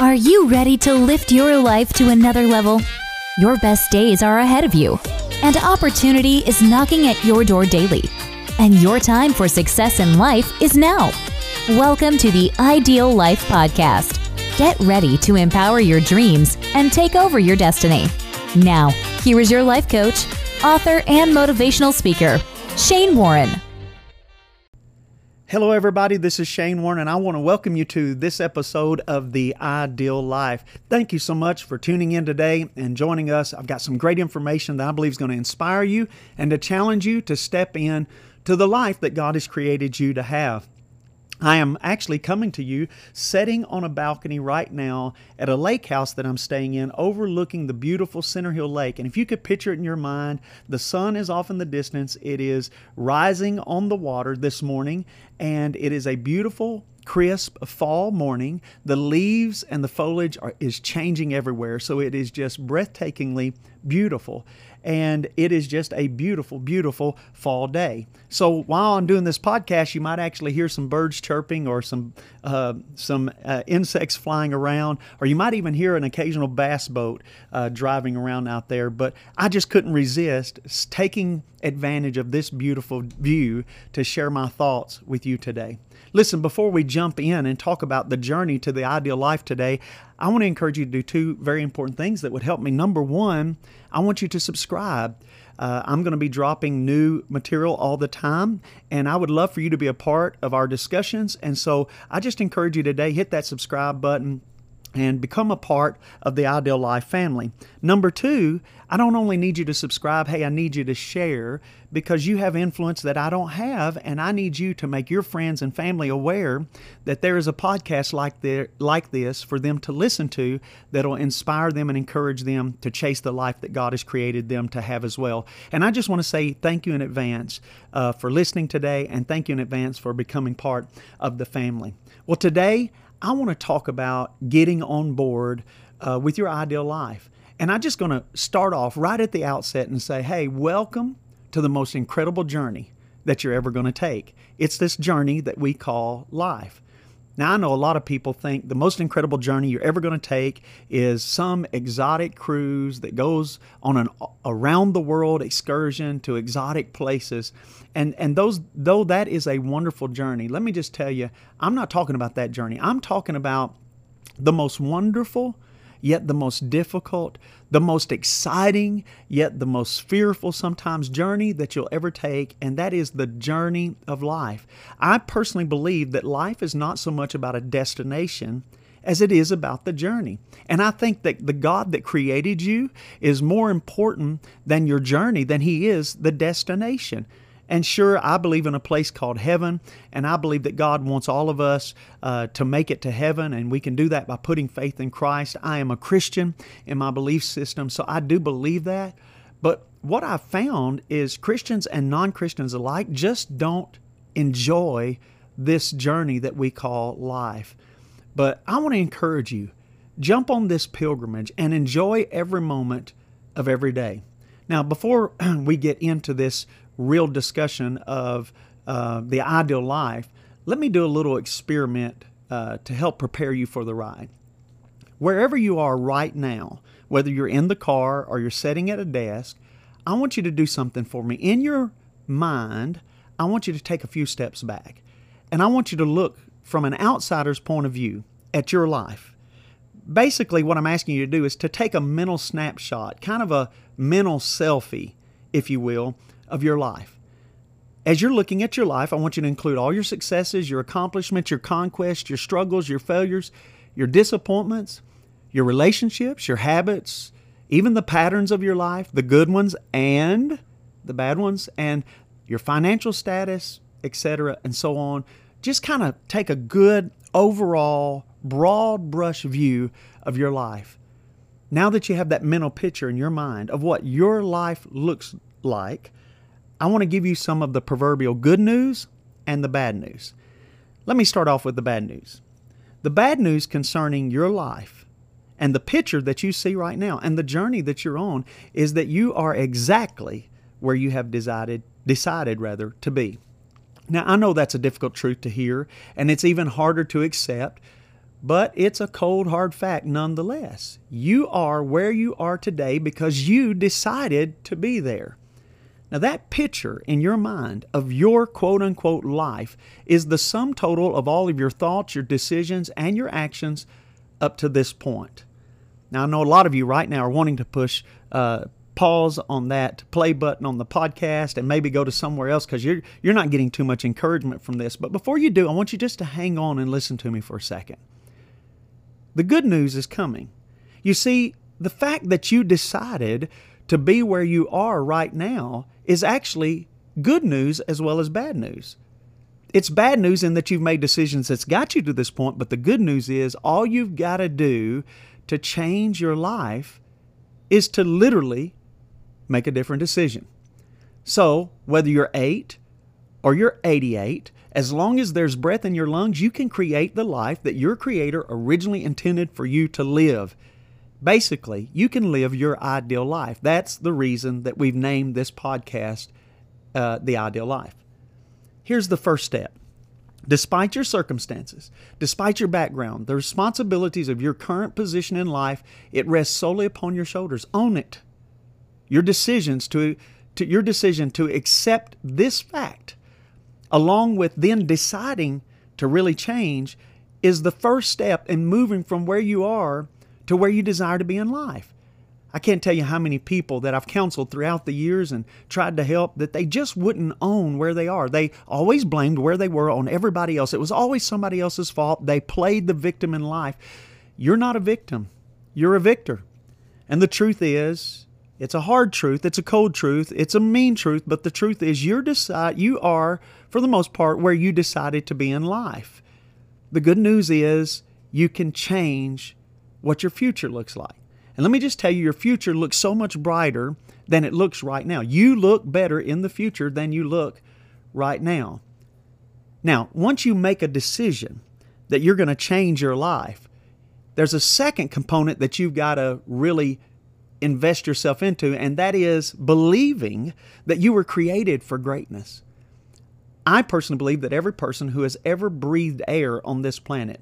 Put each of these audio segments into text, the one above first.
Are you ready to lift your life to another level? Your best days are ahead of you, and opportunity is knocking at your door daily. And your time for success in life is now. Welcome to the Ideal Life Podcast. Get ready to empower your dreams and take over your destiny. Now, here is your life coach, author, and motivational speaker, Shane Warren. Hello, everybody. This is Shane Warren, and I want to welcome you to this episode of The Ideal Life. Thank you so much for tuning in today and joining us. I've got some great information that I believe is going to inspire you and to challenge you to step in to the life that God has created you to have. I am actually coming to you sitting on a balcony right now at a lake house that I'm staying in, overlooking the beautiful Center Hill Lake. And if you could picture it in your mind, the sun is off in the distance. It is rising on the water this morning, and it is a beautiful crisp fall morning. The leaves and the foliage are, is changing everywhere, so it is just breathtakingly beautiful and it is just a beautiful, beautiful fall day. So while I'm doing this podcast, you might actually hear some birds chirping or some uh, some uh, insects flying around, or you might even hear an occasional bass boat uh, driving around out there. But I just couldn't resist taking advantage of this beautiful view to share my thoughts with you today. Listen, before we jump in and talk about the journey to the ideal life today, I want to encourage you to do two very important things that would help me. Number one, I want you to subscribe. Uh, I'm going to be dropping new material all the time, and I would love for you to be a part of our discussions. And so I just encourage you today hit that subscribe button and become a part of the Ideal Life family. Number two, I don't only need you to subscribe, hey, I need you to share because you have influence that I don't have, and I need you to make your friends and family aware that there is a podcast like, the, like this for them to listen to that'll inspire them and encourage them to chase the life that God has created them to have as well. And I just want to say thank you in advance uh, for listening today, and thank you in advance for becoming part of the family. Well, today, I want to talk about getting on board uh, with your ideal life. And I'm just going to start off right at the outset and say, hey, welcome to the most incredible journey that you're ever going to take. It's this journey that we call life. Now, I know a lot of people think the most incredible journey you're ever going to take is some exotic cruise that goes on an around the world excursion to exotic places. And, and those, though that is a wonderful journey, let me just tell you, I'm not talking about that journey. I'm talking about the most wonderful, yet the most difficult, the most exciting, yet the most fearful sometimes journey that you'll ever take, and that is the journey of life. I personally believe that life is not so much about a destination as it is about the journey. And I think that the God that created you is more important than your journey, than He is the destination. And sure, I believe in a place called heaven, and I believe that God wants all of us uh, to make it to heaven, and we can do that by putting faith in Christ. I am a Christian in my belief system, so I do believe that. But what I've found is Christians and non Christians alike just don't enjoy this journey that we call life. But I want to encourage you jump on this pilgrimage and enjoy every moment of every day. Now, before we get into this real discussion of uh, the ideal life, let me do a little experiment uh, to help prepare you for the ride. Wherever you are right now, whether you're in the car or you're sitting at a desk, I want you to do something for me. In your mind, I want you to take a few steps back. And I want you to look from an outsider's point of view at your life. Basically, what I'm asking you to do is to take a mental snapshot, kind of a mental selfie, if you will, of your life. As you're looking at your life, I want you to include all your successes, your accomplishments, your conquests, your struggles, your failures, your disappointments, your relationships, your habits, even the patterns of your life, the good ones and the bad ones, and your financial status, etc., and so on. Just kind of take a good overall, broad brush view of your life. Now that you have that mental picture in your mind of what your life looks like, I want to give you some of the proverbial good news and the bad news. Let me start off with the bad news. The bad news concerning your life and the picture that you see right now and the journey that you're on is that you are exactly where you have decided decided rather to be. Now, I know that's a difficult truth to hear and it's even harder to accept, but it's a cold, hard fact nonetheless. You are where you are today because you decided to be there. Now, that picture in your mind of your quote unquote life is the sum total of all of your thoughts, your decisions, and your actions up to this point. Now, I know a lot of you right now are wanting to push uh, pause on that play button on the podcast and maybe go to somewhere else because you're, you're not getting too much encouragement from this. But before you do, I want you just to hang on and listen to me for a second. The good news is coming. You see, the fact that you decided to be where you are right now is actually good news as well as bad news. It's bad news in that you've made decisions that's got you to this point, but the good news is all you've got to do to change your life is to literally make a different decision. So, whether you're 8 or you're 88, as long as there's breath in your lungs, you can create the life that your Creator originally intended for you to live. Basically, you can live your ideal life. That's the reason that we've named this podcast uh, The Ideal Life. Here's the first step. Despite your circumstances, despite your background, the responsibilities of your current position in life, it rests solely upon your shoulders. Own it. Your decisions to, to your decision to accept this fact along with then deciding to really change, is the first step in moving from where you are to where you desire to be in life. I can't tell you how many people that I've counseled throughout the years and tried to help that they just wouldn't own where they are. They always blamed where they were on everybody else. It was always somebody else's fault. They played the victim in life. You're not a victim, you're a victor. And the truth is, it's a hard truth, it's a cold truth, it's a mean truth, but the truth is you're decide you are for the most part where you decided to be in life. The good news is you can change what your future looks like. And let me just tell you your future looks so much brighter than it looks right now. You look better in the future than you look right now. Now, once you make a decision that you're going to change your life, there's a second component that you've got to really invest yourself into, and that is believing that you were created for greatness. I personally believe that every person who has ever breathed air on this planet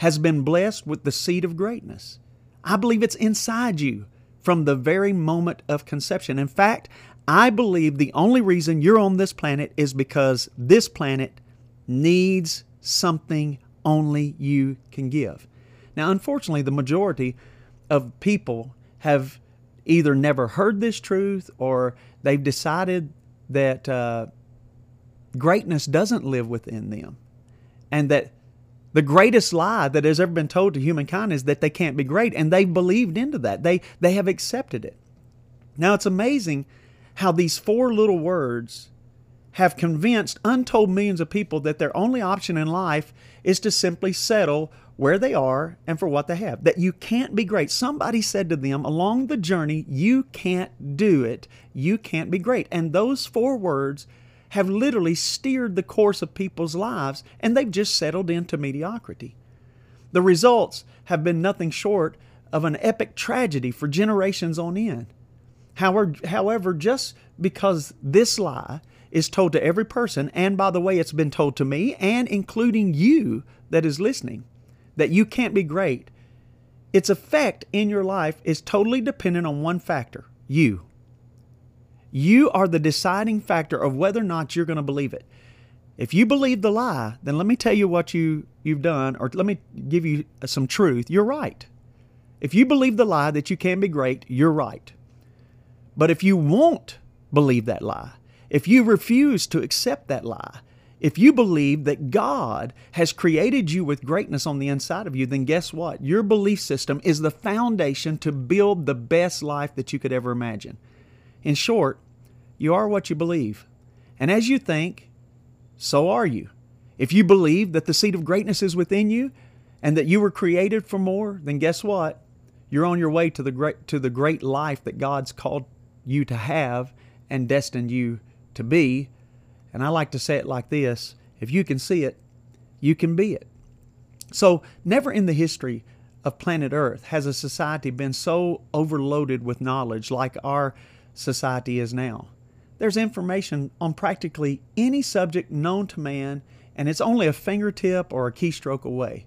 has been blessed with the seed of greatness. I believe it's inside you from the very moment of conception. In fact, I believe the only reason you're on this planet is because this planet needs something only you can give. Now, unfortunately, the majority of people have either never heard this truth or they've decided that uh, greatness doesn't live within them. And that the greatest lie that has ever been told to humankind is that they can't be great. And they've believed into that, they, they have accepted it. Now, it's amazing how these four little words have convinced untold millions of people that their only option in life is to simply settle where they are and for what they have. That you can't be great. Somebody said to them along the journey, You can't do it. You can't be great. And those four words have literally steered the course of people's lives and they've just settled into mediocrity. The results have been nothing short of an epic tragedy for generations on end. However, just because this lie is told to every person, and by the way, it's been told to me and including you that is listening, that you can't be great, its effect in your life is totally dependent on one factor you. You are the deciding factor of whether or not you're going to believe it. If you believe the lie, then let me tell you what you, you've done, or let me give you some truth. You're right. If you believe the lie that you can be great, you're right. But if you won't believe that lie, if you refuse to accept that lie, if you believe that God has created you with greatness on the inside of you, then guess what? Your belief system is the foundation to build the best life that you could ever imagine. In short, you are what you believe. And as you think, so are you. If you believe that the seed of greatness is within you and that you were created for more, then guess what? You're on your way to the great to the great life that God's called you to have and destined you to be and I like to say it like this if you can see it, you can be it. So, never in the history of planet Earth has a society been so overloaded with knowledge like our society is now. There's information on practically any subject known to man, and it's only a fingertip or a keystroke away.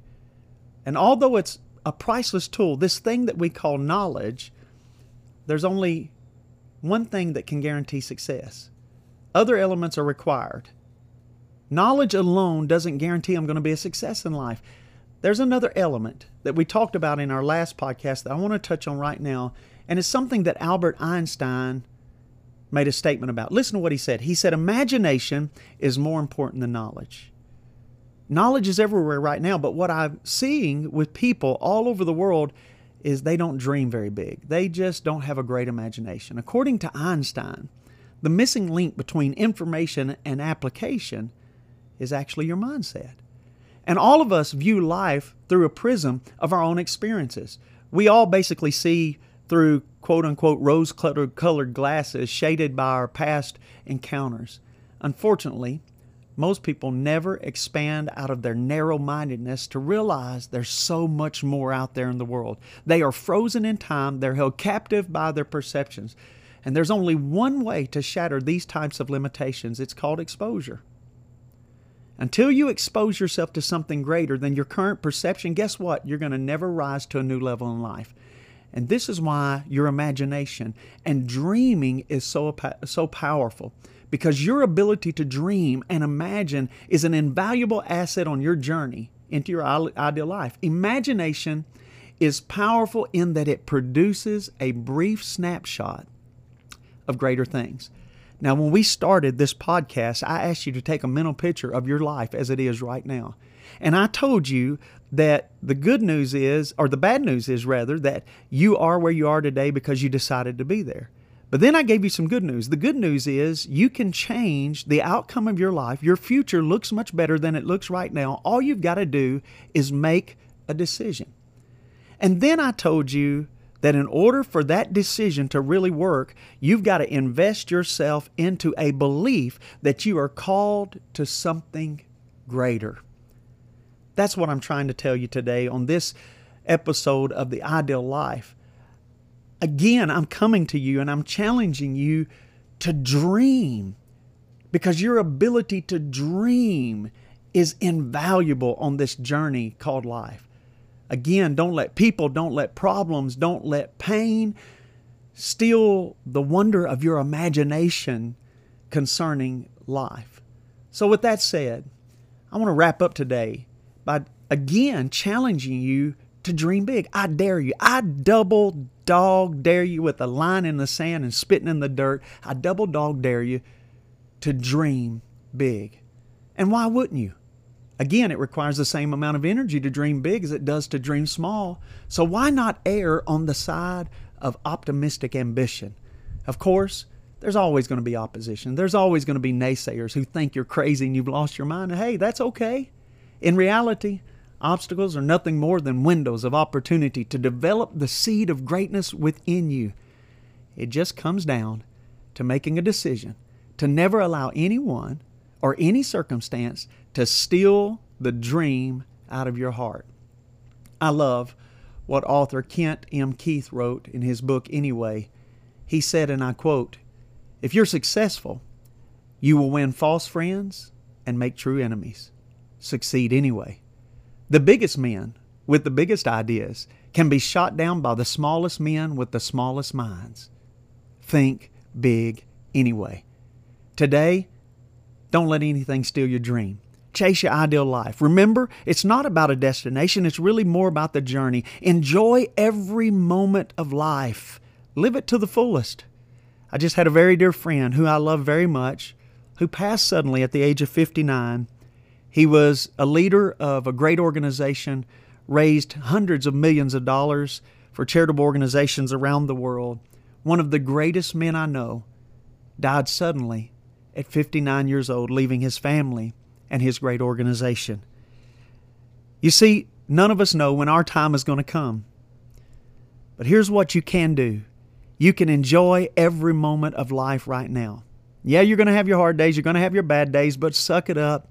And although it's a priceless tool, this thing that we call knowledge, there's only one thing that can guarantee success. Other elements are required. Knowledge alone doesn't guarantee I'm going to be a success in life. There's another element that we talked about in our last podcast that I want to touch on right now, and it's something that Albert Einstein made a statement about. Listen to what he said. He said, Imagination is more important than knowledge. Knowledge is everywhere right now, but what I'm seeing with people all over the world is they don't dream very big. They just don't have a great imagination. According to Einstein, the missing link between information and application is actually your mindset. And all of us view life through a prism of our own experiences. We all basically see through quote unquote rose colored glasses shaded by our past encounters. Unfortunately, most people never expand out of their narrow mindedness to realize there's so much more out there in the world. They are frozen in time, they're held captive by their perceptions. And there's only one way to shatter these types of limitations it's called exposure. Until you expose yourself to something greater than your current perception, guess what? You're going to never rise to a new level in life. And this is why your imagination and dreaming is so, so powerful because your ability to dream and imagine is an invaluable asset on your journey into your ideal life. Imagination is powerful in that it produces a brief snapshot of greater things. Now, when we started this podcast, I asked you to take a mental picture of your life as it is right now. And I told you that the good news is, or the bad news is rather, that you are where you are today because you decided to be there. But then I gave you some good news. The good news is you can change the outcome of your life. Your future looks much better than it looks right now. All you've got to do is make a decision. And then I told you that in order for that decision to really work, you've got to invest yourself into a belief that you are called to something greater. That's what I'm trying to tell you today on this episode of The Ideal Life. Again, I'm coming to you and I'm challenging you to dream because your ability to dream is invaluable on this journey called life. Again, don't let people, don't let problems, don't let pain steal the wonder of your imagination concerning life. So, with that said, I want to wrap up today by again challenging you to dream big. I dare you. I double dog dare you with a line in the sand and spitting in the dirt. I double dog dare you to dream big. And why wouldn't you? Again, it requires the same amount of energy to dream big as it does to dream small. So why not err on the side of optimistic ambition? Of course, there's always going to be opposition. There's always going to be naysayers who think you're crazy and you've lost your mind. hey, that's okay. In reality, obstacles are nothing more than windows of opportunity to develop the seed of greatness within you. It just comes down to making a decision to never allow anyone or any circumstance to steal the dream out of your heart. I love what author Kent M. Keith wrote in his book Anyway. He said, and I quote, If you're successful, you will win false friends and make true enemies. Succeed anyway. The biggest men with the biggest ideas can be shot down by the smallest men with the smallest minds. Think big anyway. Today, don't let anything steal your dream. Chase your ideal life. Remember, it's not about a destination, it's really more about the journey. Enjoy every moment of life, live it to the fullest. I just had a very dear friend who I love very much who passed suddenly at the age of 59. He was a leader of a great organization, raised hundreds of millions of dollars for charitable organizations around the world. One of the greatest men I know died suddenly at 59 years old, leaving his family and his great organization. You see, none of us know when our time is going to come. But here's what you can do you can enjoy every moment of life right now. Yeah, you're going to have your hard days, you're going to have your bad days, but suck it up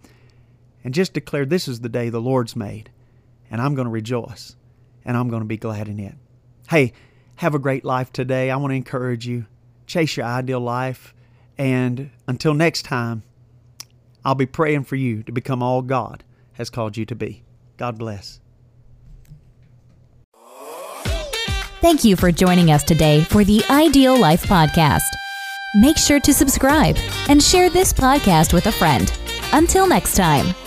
and just declare this is the day the Lord's made, and I'm going to rejoice, and I'm going to be glad in it. Hey, have a great life today. I want to encourage you. Chase your ideal life. And until next time, I'll be praying for you to become all God has called you to be. God bless. Thank you for joining us today for the Ideal Life Podcast. Make sure to subscribe and share this podcast with a friend. Until next time.